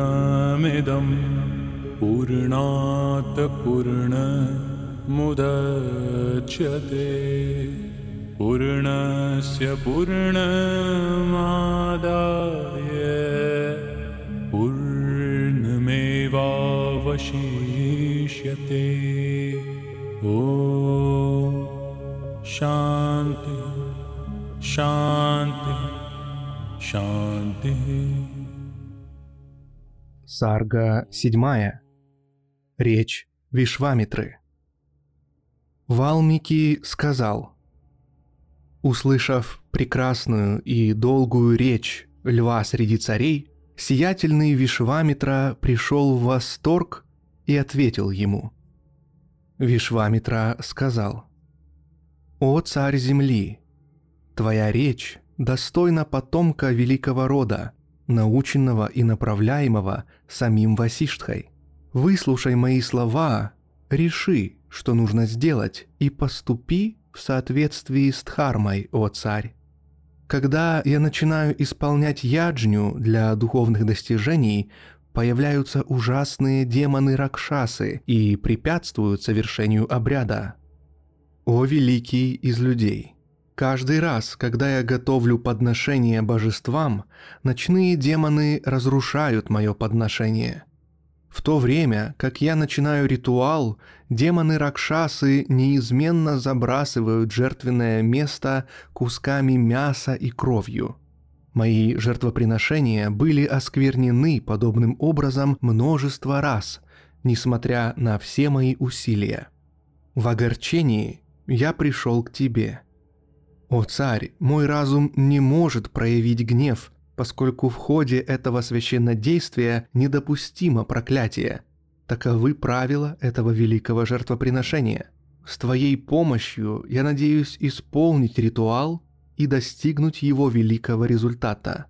पूर्णमिदं पूर्णात् पूर्णमुदच्यते पूर्णस्य पूर्णमादाय पूर्णमेवावशिष्यते। ॐ शान्ति शान्ति Сарга седьмая. Речь Вишвамитры. Валмики сказал, Услышав прекрасную и долгую речь льва среди царей, сиятельный Вишвамитра пришел в восторг и ответил ему. Вишвамитра сказал, «О царь земли, твоя речь достойна потомка великого рода, наученного и направляемого самим Васиштхой. Выслушай мои слова, реши, что нужно сделать, и поступи в соответствии с Дхармой, о царь. Когда я начинаю исполнять яджню для духовных достижений, появляются ужасные демоны-ракшасы и препятствуют совершению обряда. О великий из людей! Каждый раз, когда я готовлю подношение божествам, ночные демоны разрушают мое подношение. В то время, как я начинаю ритуал, демоны-ракшасы неизменно забрасывают жертвенное место кусками мяса и кровью. Мои жертвоприношения были осквернены подобным образом множество раз, несмотря на все мои усилия. В огорчении я пришел к тебе – «О царь, мой разум не может проявить гнев, поскольку в ходе этого священнодействия недопустимо проклятие. Таковы правила этого великого жертвоприношения. С твоей помощью я надеюсь исполнить ритуал и достигнуть его великого результата.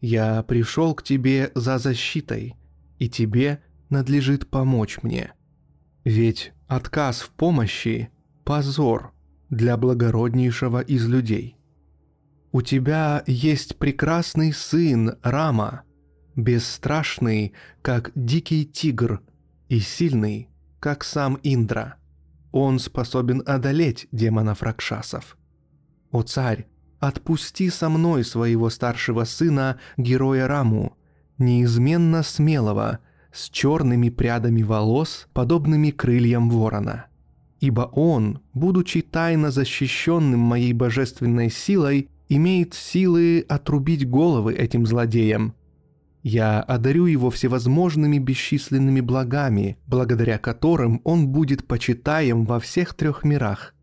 Я пришел к тебе за защитой, и тебе надлежит помочь мне. Ведь отказ в помощи – позор – для благороднейшего из людей. У тебя есть прекрасный сын Рама, бесстрашный, как дикий тигр, и сильный, как сам Индра. Он способен одолеть демонов Ракшасов. О царь, отпусти со мной своего старшего сына, героя Раму, неизменно смелого, с черными прядами волос, подобными крыльям ворона ибо он, будучи тайно защищенным моей божественной силой, имеет силы отрубить головы этим злодеям. Я одарю его всевозможными бесчисленными благами, благодаря которым он будет почитаем во всех трех мирах.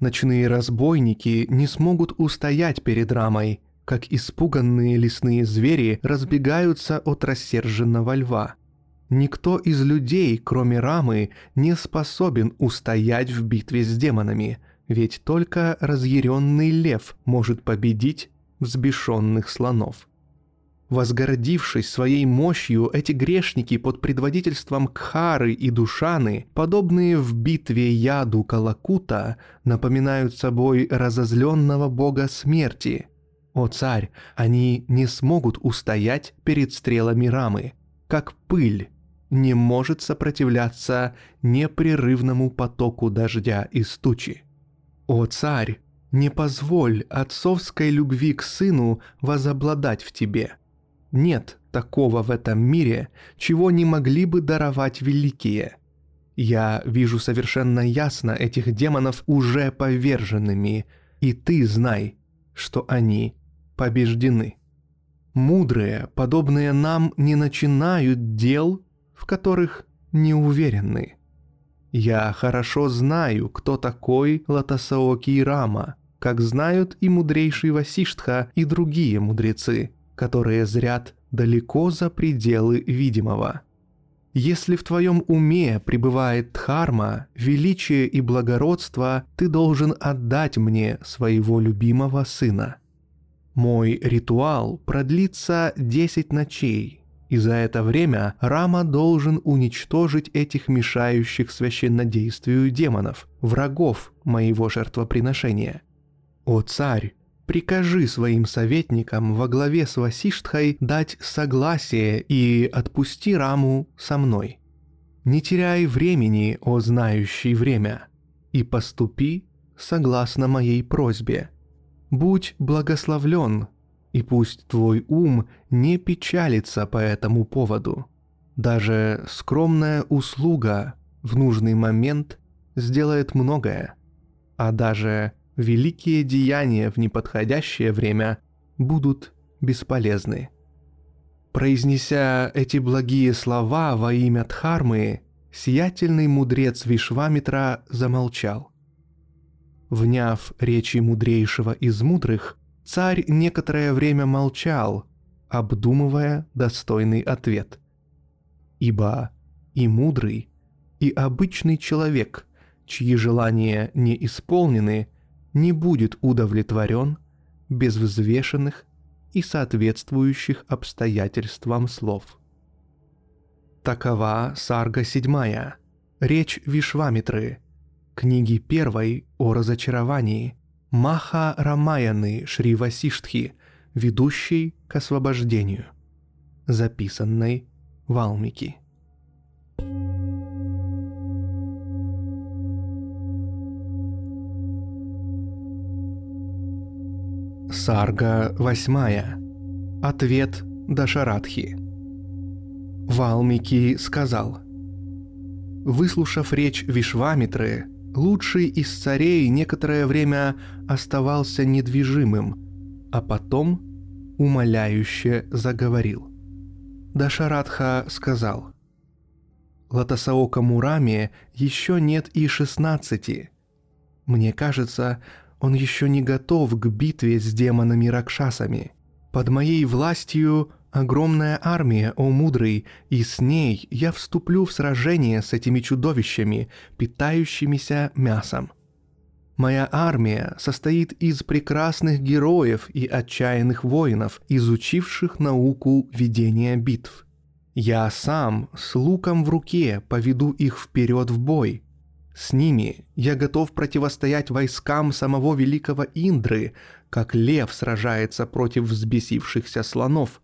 Ночные разбойники не смогут устоять перед рамой, как испуганные лесные звери разбегаются от рассерженного льва – Никто из людей, кроме Рамы, не способен устоять в битве с демонами, ведь только разъяренный лев может победить взбешенных слонов. Возгордившись своей мощью, эти грешники под предводительством Кхары и Душаны, подобные в битве яду Калакута, напоминают собой разозленного бога смерти. О царь, они не смогут устоять перед стрелами Рамы, как пыль не может сопротивляться непрерывному потоку дождя из тучи. О царь, не позволь отцовской любви к сыну возобладать в тебе. Нет такого в этом мире, чего не могли бы даровать великие. Я вижу совершенно ясно этих демонов уже поверженными, и ты знай, что они побеждены. Мудрые, подобные нам, не начинают дел в которых не уверены. Я хорошо знаю, кто такой Латасаоки Рама, как знают и мудрейший Васиштха и другие мудрецы, которые зрят далеко за пределы видимого. Если в твоем уме пребывает дхарма, величие и благородство, ты должен отдать мне своего любимого сына. Мой ритуал продлится десять ночей, и за это время Рама должен уничтожить этих мешающих священнодействию демонов, врагов моего жертвоприношения. «О царь, прикажи своим советникам во главе с Васиштхой дать согласие и отпусти Раму со мной. Не теряй времени, о знающий время, и поступи согласно моей просьбе. Будь благословлен, и пусть твой ум не печалится по этому поводу. Даже скромная услуга в нужный момент сделает многое, а даже великие деяния в неподходящее время будут бесполезны. Произнеся эти благие слова во имя Дхармы, сиятельный мудрец Вишвамитра замолчал. Вняв речи мудрейшего из мудрых, царь некоторое время молчал, обдумывая достойный ответ. Ибо и мудрый, и обычный человек, чьи желания не исполнены, не будет удовлетворен без взвешенных и соответствующих обстоятельствам слов. Такова сарга седьмая, речь Вишвамитры, книги первой о разочаровании, Маха Рамаяны Шри Васиштхи, ведущей к освобождению, записанной Валмики. Сарга восьмая. Ответ Дашарадхи. Валмики сказал. Выслушав речь Вишвамитры, лучший из царей некоторое время оставался недвижимым, а потом умоляюще заговорил. Дашарадха сказал. Латасаока Мураме еще нет и шестнадцати. Мне кажется, он еще не готов к битве с демонами-ракшасами. Под моей властью огромная армия, о мудрый, и с ней я вступлю в сражение с этими чудовищами, питающимися мясом. Моя армия состоит из прекрасных героев и отчаянных воинов, изучивших науку ведения битв. Я сам с луком в руке поведу их вперед в бой – с ними я готов противостоять войскам самого великого Индры, как лев сражается против взбесившихся слонов.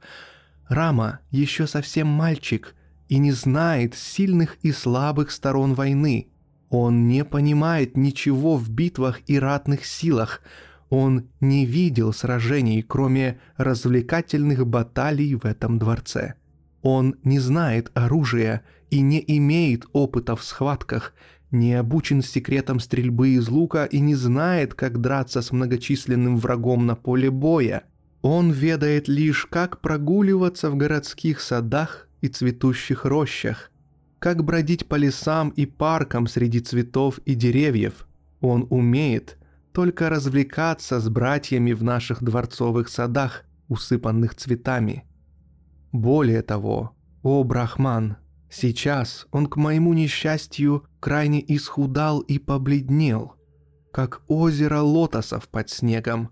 Рама еще совсем мальчик и не знает сильных и слабых сторон войны. Он не понимает ничего в битвах и ратных силах. Он не видел сражений, кроме развлекательных баталий в этом дворце. Он не знает оружия и не имеет опыта в схватках – не обучен секретам стрельбы из лука и не знает, как драться с многочисленным врагом на поле боя. Он ведает лишь, как прогуливаться в городских садах и цветущих рощах, как бродить по лесам и паркам среди цветов и деревьев. Он умеет только развлекаться с братьями в наших дворцовых садах, усыпанных цветами. Более того, о Брахман, Сейчас он, к моему несчастью, крайне исхудал и побледнел, как озеро лотосов под снегом.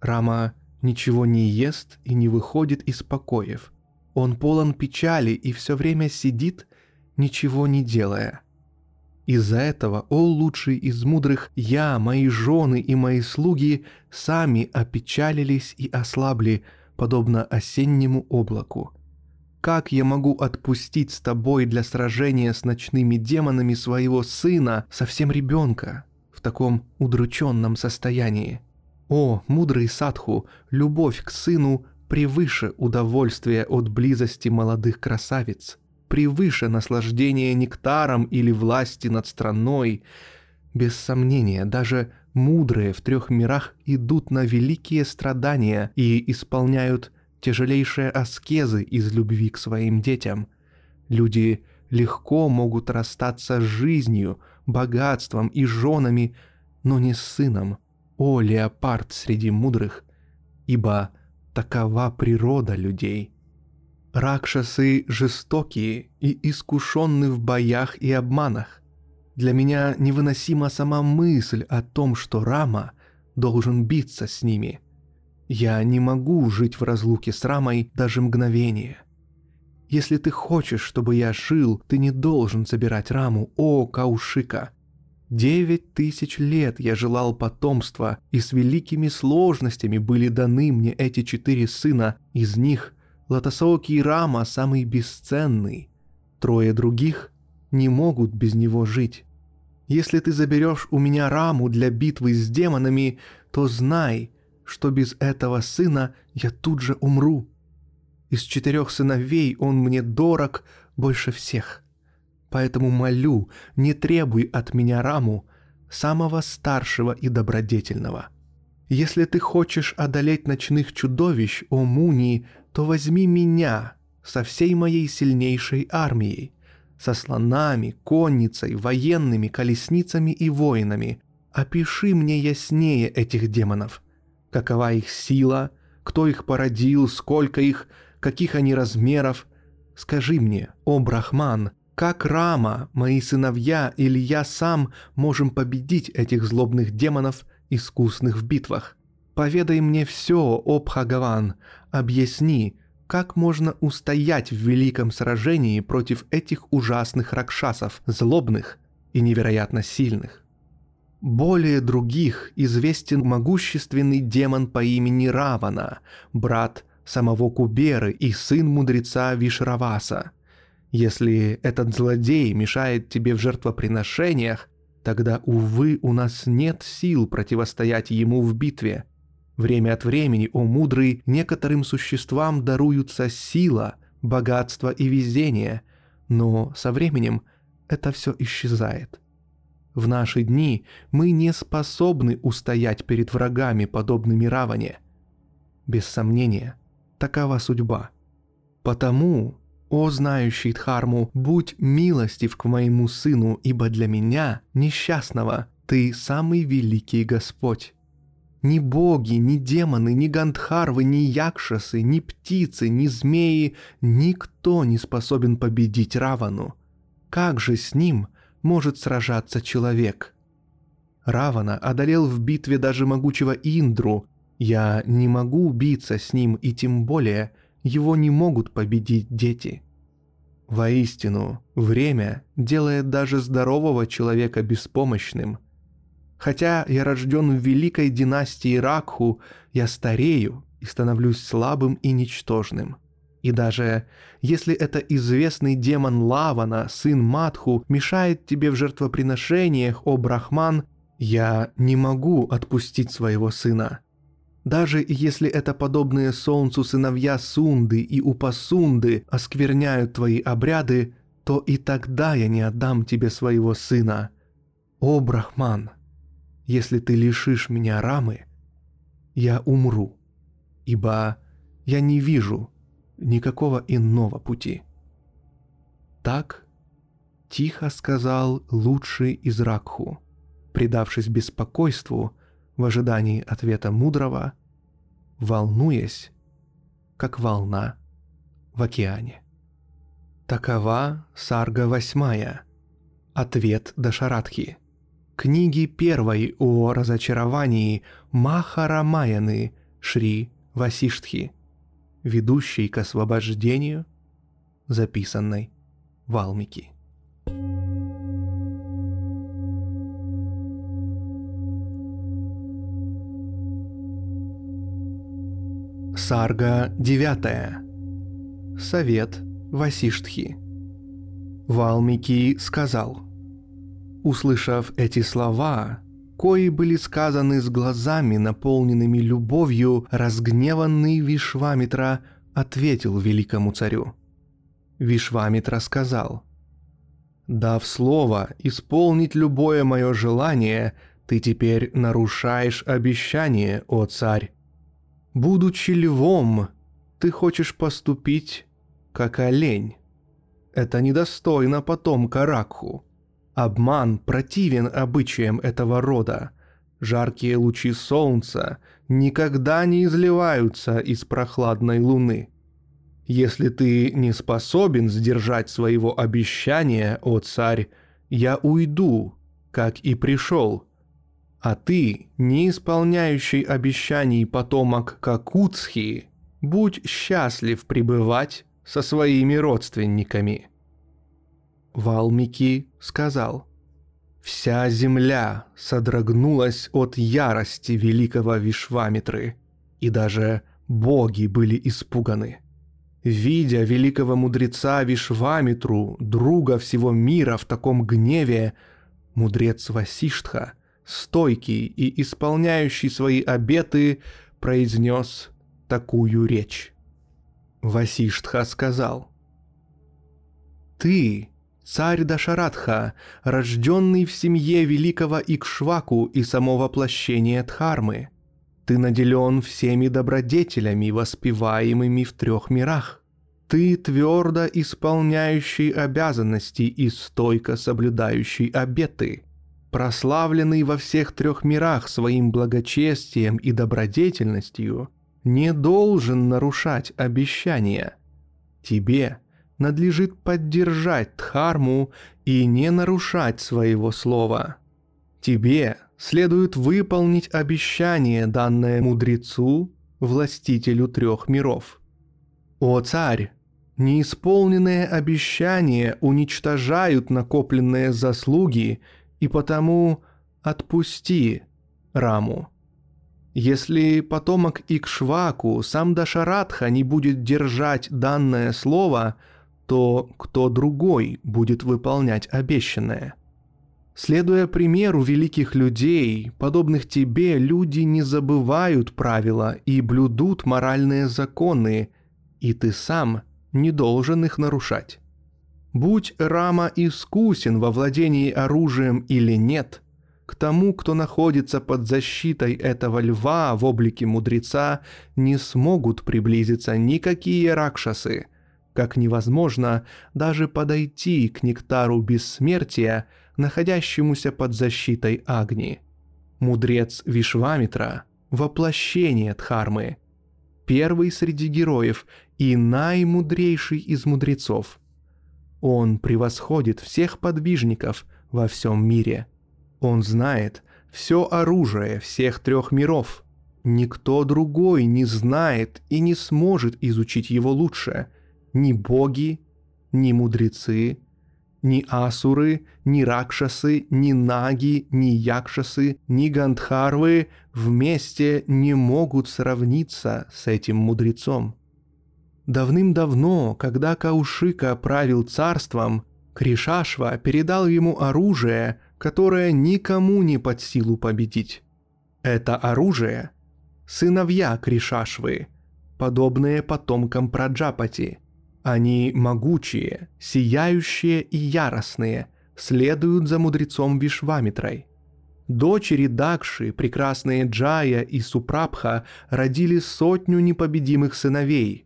Рама ничего не ест и не выходит из покоев. Он полон печали и все время сидит, ничего не делая. Из-за этого, о лучший из мудрых, я, мои жены и мои слуги сами опечалились и ослабли, подобно осеннему облаку – как я могу отпустить с тобой для сражения с ночными демонами своего сына, совсем ребенка, в таком удрученном состоянии? О, мудрый садху, любовь к сыну превыше удовольствия от близости молодых красавиц, превыше наслаждения нектаром или власти над страной. Без сомнения, даже мудрые в трех мирах идут на великие страдания и исполняют тяжелейшие аскезы из любви к своим детям. Люди легко могут расстаться с жизнью, богатством и женами, но не с сыном, о леопард среди мудрых, ибо такова природа людей. Ракшасы жестокие и искушенны в боях и обманах. Для меня невыносима сама мысль о том, что Рама должен биться с ними – я не могу жить в разлуке с Рамой даже мгновение. Если ты хочешь, чтобы я жил, ты не должен забирать Раму, о Каушика. Девять тысяч лет я желал потомства, и с великими сложностями были даны мне эти четыре сына. Из них Латасооки и Рама самый бесценный. Трое других не могут без него жить. Если ты заберешь у меня Раму для битвы с демонами, то знай, что без этого сына я тут же умру. Из четырех сыновей он мне дорог больше всех. Поэтому молю, не требуй от меня Раму, самого старшего и добродетельного. Если ты хочешь одолеть ночных чудовищ, о Муни, то возьми меня со всей моей сильнейшей армией, со слонами, конницей, военными, колесницами и воинами. Опиши мне яснее этих демонов. Какова их сила, кто их породил, сколько их, каких они размеров. Скажи мне, о Брахман, как Рама, мои сыновья или я сам можем победить этих злобных демонов, искусных в битвах? Поведай мне все, о Бхагаван, объясни, как можно устоять в великом сражении против этих ужасных ракшасов, злобных и невероятно сильных. Более других известен могущественный демон по имени Равана, брат самого Куберы и сын мудреца Вишраваса – если этот злодей мешает тебе в жертвоприношениях, тогда, увы, у нас нет сил противостоять ему в битве. Время от времени, о мудрый, некоторым существам даруются сила, богатство и везение, но со временем это все исчезает. В наши дни мы не способны устоять перед врагами, подобными Раване. Без сомнения, такова судьба. Потому «О, знающий Дхарму, будь милостив к моему сыну, ибо для меня, несчастного, ты самый великий Господь». Ни боги, ни демоны, ни гандхарвы, ни якшасы, ни птицы, ни змеи, никто не способен победить Равану. Как же с ним может сражаться человек? Равана одолел в битве даже могучего Индру. Я не могу убиться с ним и тем более – его не могут победить дети. Воистину, время делает даже здорового человека беспомощным. Хотя я рожден в великой династии Ракху, я старею и становлюсь слабым и ничтожным. И даже если это известный демон Лавана, сын Матху, мешает тебе в жертвоприношениях, о Брахман, я не могу отпустить своего сына – даже если это подобные солнцу сыновья Сунды и Упасунды оскверняют твои обряды, то и тогда я не отдам тебе своего сына. О, Брахман, если ты лишишь меня рамы, я умру, ибо я не вижу никакого иного пути. Так тихо сказал лучший из Ракху, предавшись беспокойству – в ожидании ответа мудрого, волнуясь, как волна в океане. Такова сарга восьмая. Ответ Дашарадхи. Книги первой о разочаровании Махарамаяны Шри Васиштхи, ведущей к освобождению, записанной Валмики. Сарга 9. Совет Васиштхи. Валмики сказал. Услышав эти слова, кои были сказаны с глазами, наполненными любовью, разгневанный Вишвамитра ответил великому царю. Вишвамитра сказал, «Дав слово исполнить любое мое желание, ты теперь нарушаешь обещание, о царь. Будучи львом, ты хочешь поступить как олень. Это недостойно потомка Ракху. Обман противен обычаям этого рода. Жаркие лучи солнца никогда не изливаются из прохладной луны. Если ты не способен сдержать своего обещания, о царь, я уйду, как и пришел, а ты, не исполняющий обещаний потомок Какуцхи, будь счастлив пребывать со своими родственниками. Валмики сказал, Вся земля содрогнулась от ярости великого Вишвамитры, и даже боги были испуганы. Видя великого мудреца Вишвамитру, друга всего мира в таком гневе, мудрец Васиштха, стойкий и исполняющий свои обеты, произнес такую речь. Васиштха сказал, «Ты, царь Дашаратха, рожденный в семье великого Икшваку и самовоплощения Дхармы. Ты наделен всеми добродетелями, воспеваемыми в трех мирах. Ты твердо исполняющий обязанности и стойко соблюдающий обеты, прославленный во всех трех мирах своим благочестием и добродетельностью, не должен нарушать обещания. Тебе надлежит поддержать Дхарму и не нарушать своего слова. Тебе следует выполнить обещание, данное мудрецу, властителю трех миров. О царь, неисполненные обещания уничтожают накопленные заслуги, и потому отпусти Раму. Если потомок Икшваку, сам Дашаратха, не будет держать данное слово, то кто другой будет выполнять обещанное? Следуя примеру великих людей, подобных тебе, люди не забывают правила и блюдут моральные законы, и ты сам не должен их нарушать. Будь Рама искусен во владении оружием или нет, к тому, кто находится под защитой этого льва в облике мудреца, не смогут приблизиться никакие ракшасы, как невозможно даже подойти к нектару бессмертия, находящемуся под защитой Агни. Мудрец Вишвамитра – воплощение Дхармы, первый среди героев и наимудрейший из мудрецов. Он превосходит всех подвижников во всем мире – он знает все оружие всех трех миров. Никто другой не знает и не сможет изучить его лучше. Ни боги, ни мудрецы, ни асуры, ни ракшасы, ни наги, ни якшасы, ни гандхарвы вместе не могут сравниться с этим мудрецом. Давным-давно, когда Каушика правил царством, Кришашва передал ему оружие, которое никому не под силу победить. Это оружие – сыновья Кришашвы, подобные потомкам Праджапати. Они могучие, сияющие и яростные, следуют за мудрецом Вишвамитрой. Дочери Дакши, прекрасные Джая и Супрабха, родили сотню непобедимых сыновей –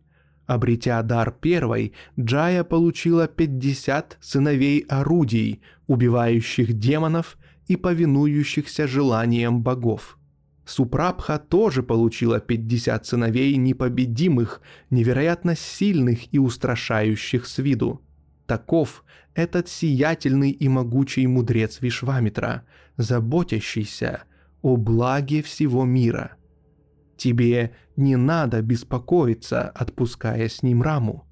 Обретя дар первой, Джая получила 50 сыновей орудий, убивающих демонов и повинующихся желаниям богов. Супрабха тоже получила 50 сыновей непобедимых, невероятно сильных и устрашающих с виду. Таков этот сиятельный и могучий мудрец Вишвамитра, заботящийся о благе всего мира – Тебе не надо беспокоиться, отпуская с ним раму.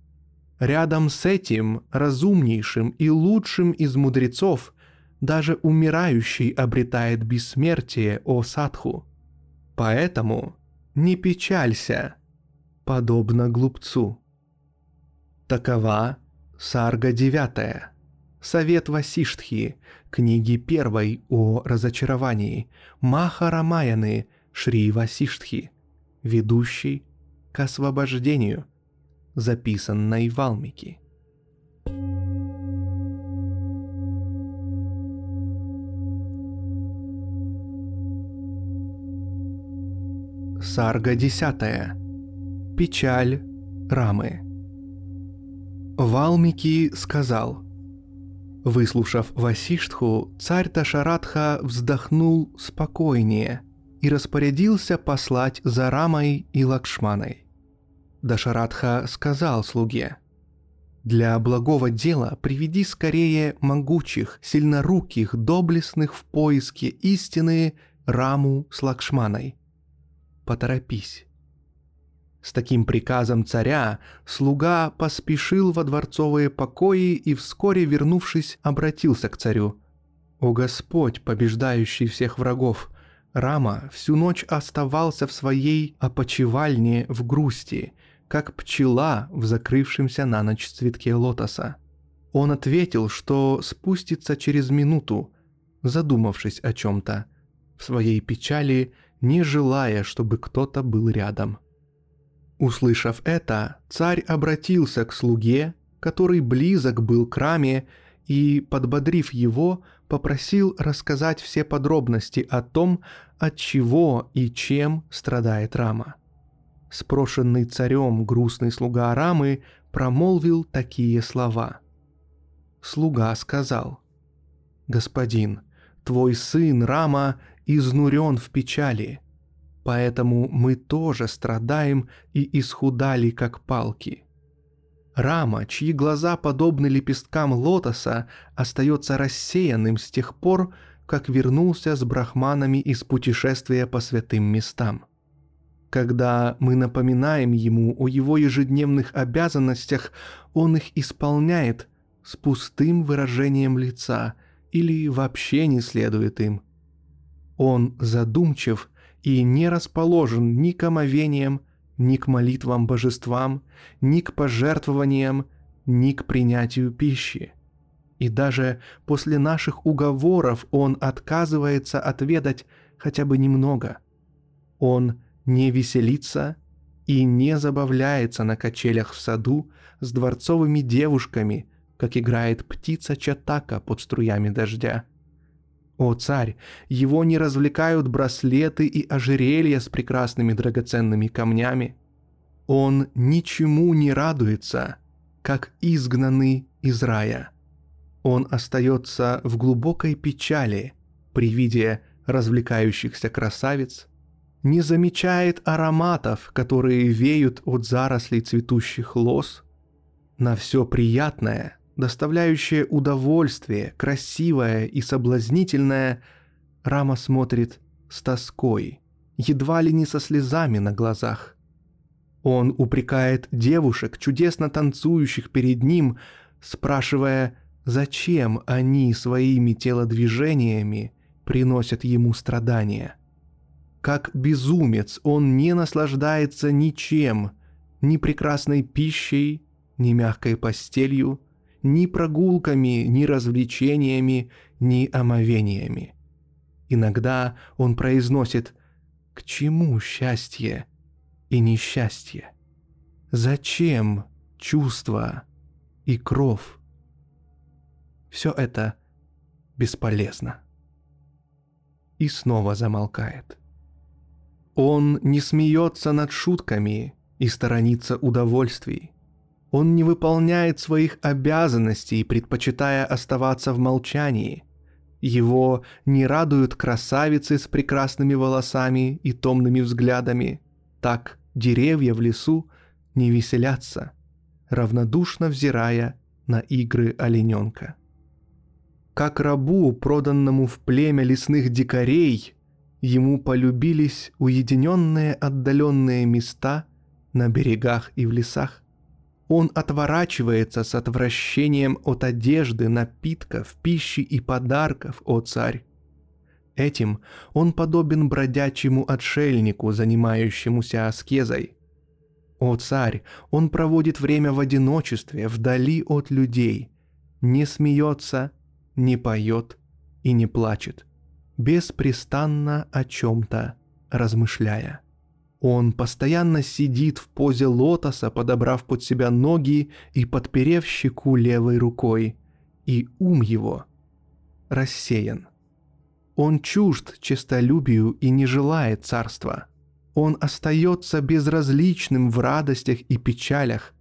Рядом с этим разумнейшим и лучшим из мудрецов даже умирающий обретает бессмертие, о садху. Поэтому не печалься, подобно глупцу. Такова Сарга девятая. Совет Васиштхи, книги первой о разочаровании, Маха Рамаяны, Шри Васиштхи – ведущий к освобождению, записанной в Алмике. Сарга десятая. Печаль Рамы. Валмики сказал. Выслушав Васиштху, царь Ташаратха вздохнул спокойнее – и распорядился послать за Рамой и Лакшманой. Дашарадха сказал слуге, «Для благого дела приведи скорее могучих, сильноруких, доблестных в поиске истины Раму с Лакшманой. Поторопись». С таким приказом царя слуга поспешил во дворцовые покои и вскоре, вернувшись, обратился к царю. О Господь, побеждающий всех врагов, Рама всю ночь оставался в своей опочивальне в грусти, как пчела в закрывшемся на ночь цветке лотоса. Он ответил, что спустится через минуту, задумавшись о чем-то, в своей печали, не желая, чтобы кто-то был рядом. Услышав это, царь обратился к слуге, который близок был к раме, и, подбодрив его, попросил рассказать все подробности о том, от чего и чем страдает Рама. Спрошенный царем грустный слуга Рамы промолвил такие слова. Слуга сказал, «Господин, твой сын Рама изнурен в печали, поэтому мы тоже страдаем и исхудали, как палки». Рама, чьи глаза подобны лепесткам лотоса, остается рассеянным с тех пор, как вернулся с брахманами из путешествия по святым местам. Когда мы напоминаем ему о его ежедневных обязанностях, он их исполняет с пустым выражением лица или вообще не следует им. Он задумчив и не расположен ни к омовениям, ни к молитвам божествам, ни к пожертвованиям, ни к принятию пищи – и даже после наших уговоров он отказывается отведать хотя бы немного. Он не веселится и не забавляется на качелях в саду с дворцовыми девушками, как играет птица Чатака под струями дождя. О царь, его не развлекают браслеты и ожерелья с прекрасными драгоценными камнями. Он ничему не радуется, как изгнанный из рая – он остается в глубокой печали при виде развлекающихся красавиц, не замечает ароматов, которые веют от зарослей цветущих лос. На все приятное, доставляющее удовольствие, красивое и соблазнительное, Рама смотрит с тоской, едва ли не со слезами на глазах. Он упрекает девушек, чудесно танцующих перед ним, спрашивая – Зачем они своими телодвижениями приносят ему страдания? Как безумец он не наслаждается ничем, ни прекрасной пищей, ни мягкой постелью, ни прогулками, ни развлечениями, ни омовениями. Иногда он произносит «К чему счастье и несчастье? Зачем чувства и кровь?» все это бесполезно. И снова замолкает. Он не смеется над шутками и сторонится удовольствий. Он не выполняет своих обязанностей, предпочитая оставаться в молчании. Его не радуют красавицы с прекрасными волосами и томными взглядами. Так деревья в лесу не веселятся, равнодушно взирая на игры олененка как рабу, проданному в племя лесных дикарей, ему полюбились уединенные отдаленные места на берегах и в лесах. Он отворачивается с отвращением от одежды, напитков, пищи и подарков, о царь. Этим он подобен бродячему отшельнику, занимающемуся аскезой. О царь, он проводит время в одиночестве, вдали от людей, не смеется, не поет и не плачет, беспрестанно о чем-то размышляя. Он постоянно сидит в позе лотоса, подобрав под себя ноги и подперев щеку левой рукой, и ум его рассеян. Он чужд честолюбию и не желает царства. Он остается безразличным в радостях и печалях.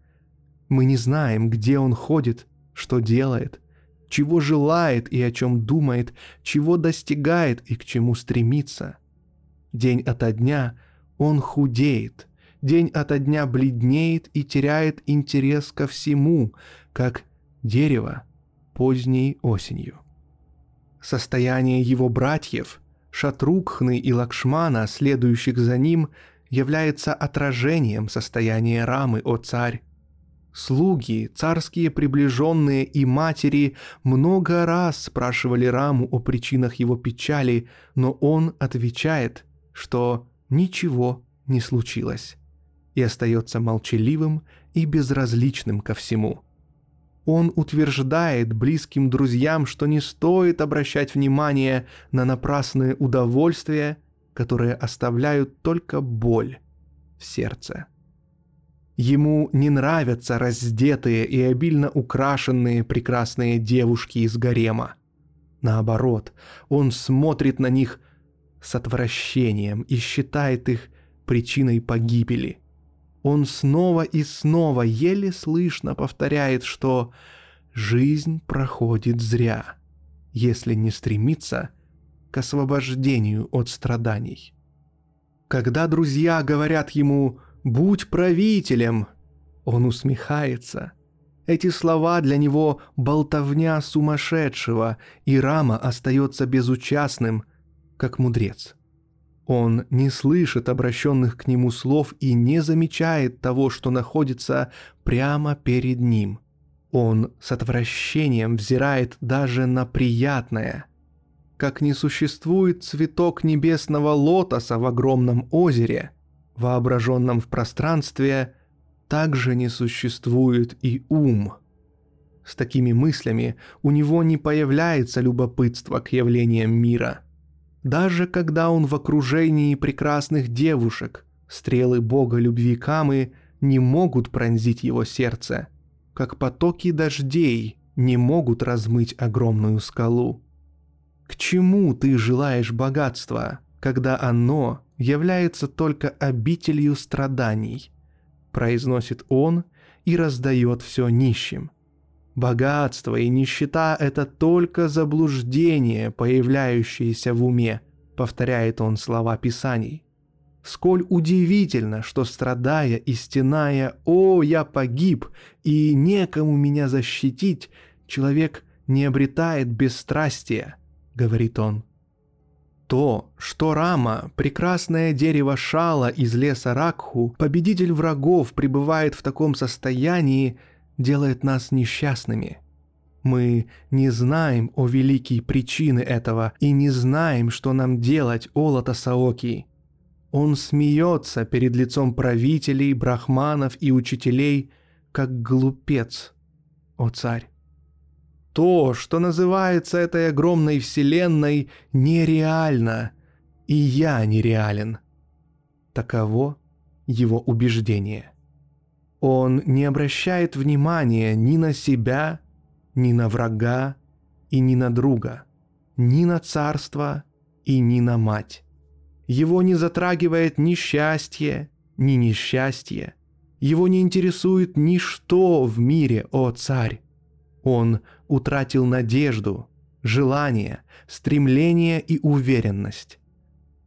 Мы не знаем, где он ходит, что делает – чего желает и о чем думает, чего достигает и к чему стремится. День ото дня он худеет, день ото дня бледнеет и теряет интерес ко всему, как дерево поздней осенью. Состояние его братьев, Шатрукхны и Лакшмана, следующих за ним, является отражением состояния Рамы, о царь. Слуги, царские приближенные и матери много раз спрашивали Раму о причинах его печали, но он отвечает, что ничего не случилось, и остается молчаливым и безразличным ко всему. Он утверждает близким друзьям, что не стоит обращать внимание на напрасные удовольствия, которые оставляют только боль в сердце. Ему не нравятся раздетые и обильно украшенные прекрасные девушки из гарема. Наоборот, он смотрит на них с отвращением и считает их причиной погибели. Он снова и снова еле слышно повторяет, что жизнь проходит зря, если не стремиться к освобождению от страданий. Когда друзья говорят ему «Будь правителем!» Он усмехается. Эти слова для него болтовня сумасшедшего, и Рама остается безучастным, как мудрец. Он не слышит обращенных к нему слов и не замечает того, что находится прямо перед ним. Он с отвращением взирает даже на приятное. Как не существует цветок небесного лотоса в огромном озере – воображенном в пространстве, также не существует и ум. С такими мыслями у него не появляется любопытство к явлениям мира. Даже когда он в окружении прекрасных девушек, стрелы бога любви Камы не могут пронзить его сердце, как потоки дождей не могут размыть огромную скалу. К чему ты желаешь богатства, когда оно является только обителью страданий, произносит он и раздает все нищим. Богатство и нищета – это только заблуждение, появляющееся в уме, повторяет он слова Писаний. Сколь удивительно, что страдая и стеная «О, я погиб, и некому меня защитить», человек не обретает бесстрастия, говорит он. То, что Рама, прекрасное дерево шала из леса Ракху, победитель врагов, пребывает в таком состоянии, делает нас несчастными. Мы не знаем о великой причины этого и не знаем, что нам делать, Олата Саоки. Он смеется перед лицом правителей, брахманов и учителей, как глупец, о царь то, что называется этой огромной вселенной, нереально, и я нереален. Таково его убеждение. Он не обращает внимания ни на себя, ни на врага и ни на друга, ни на царство и ни на мать. Его не затрагивает ни счастье, ни несчастье. Его не интересует ничто в мире, о царь. Он утратил надежду, желание, стремление и уверенность.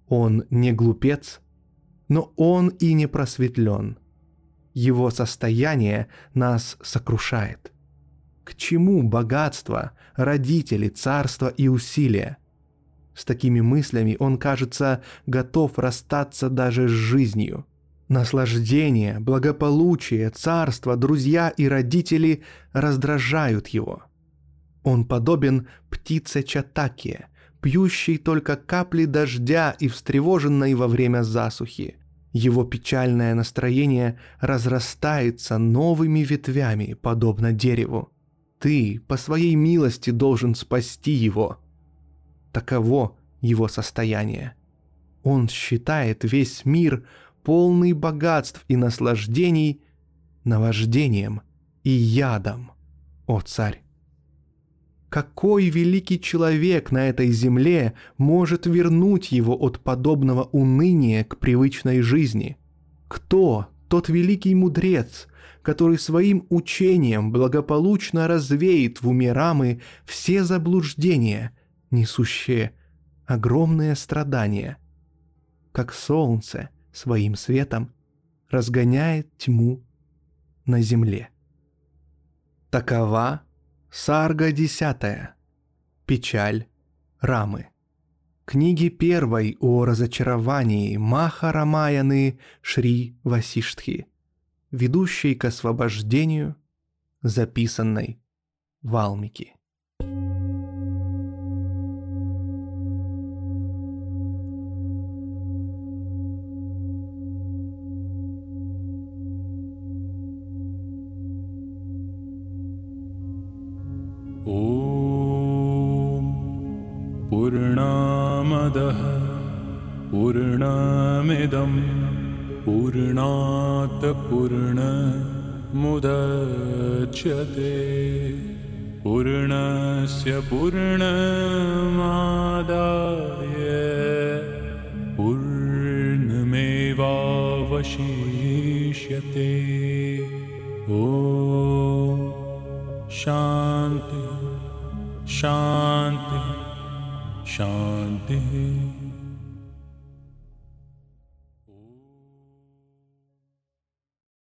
Он не глупец, но он и не просветлен. Его состояние нас сокрушает. К чему богатство, родители, царство и усилия? С такими мыслями он, кажется, готов расстаться даже с жизнью – Наслаждение, благополучие, царство, друзья и родители раздражают его. Он подобен птице Чатаке, пьющей только капли дождя и встревоженной во время засухи. Его печальное настроение разрастается новыми ветвями, подобно дереву. Ты по своей милости должен спасти его. Таково его состояние. Он считает весь мир полный богатств и наслаждений, наваждением и ядом, о царь. Какой великий человек на этой земле может вернуть его от подобного уныния к привычной жизни? Кто тот великий мудрец, который своим учением благополучно развеет в уме Рамы все заблуждения, несущие огромные страдания? Как солнце – своим светом разгоняет тьму на земле. Такова Сарга десятая. Печаль Рамы. Книги первой о разочаровании Маха Рамаяны Шри Васиштхи, ведущей к освобождению записанной в पूर्णमुदच्यते पूर्णस्य पूर्णमादाय पूर्णमेवावशिष्यते ॐ शान्ति शान्ति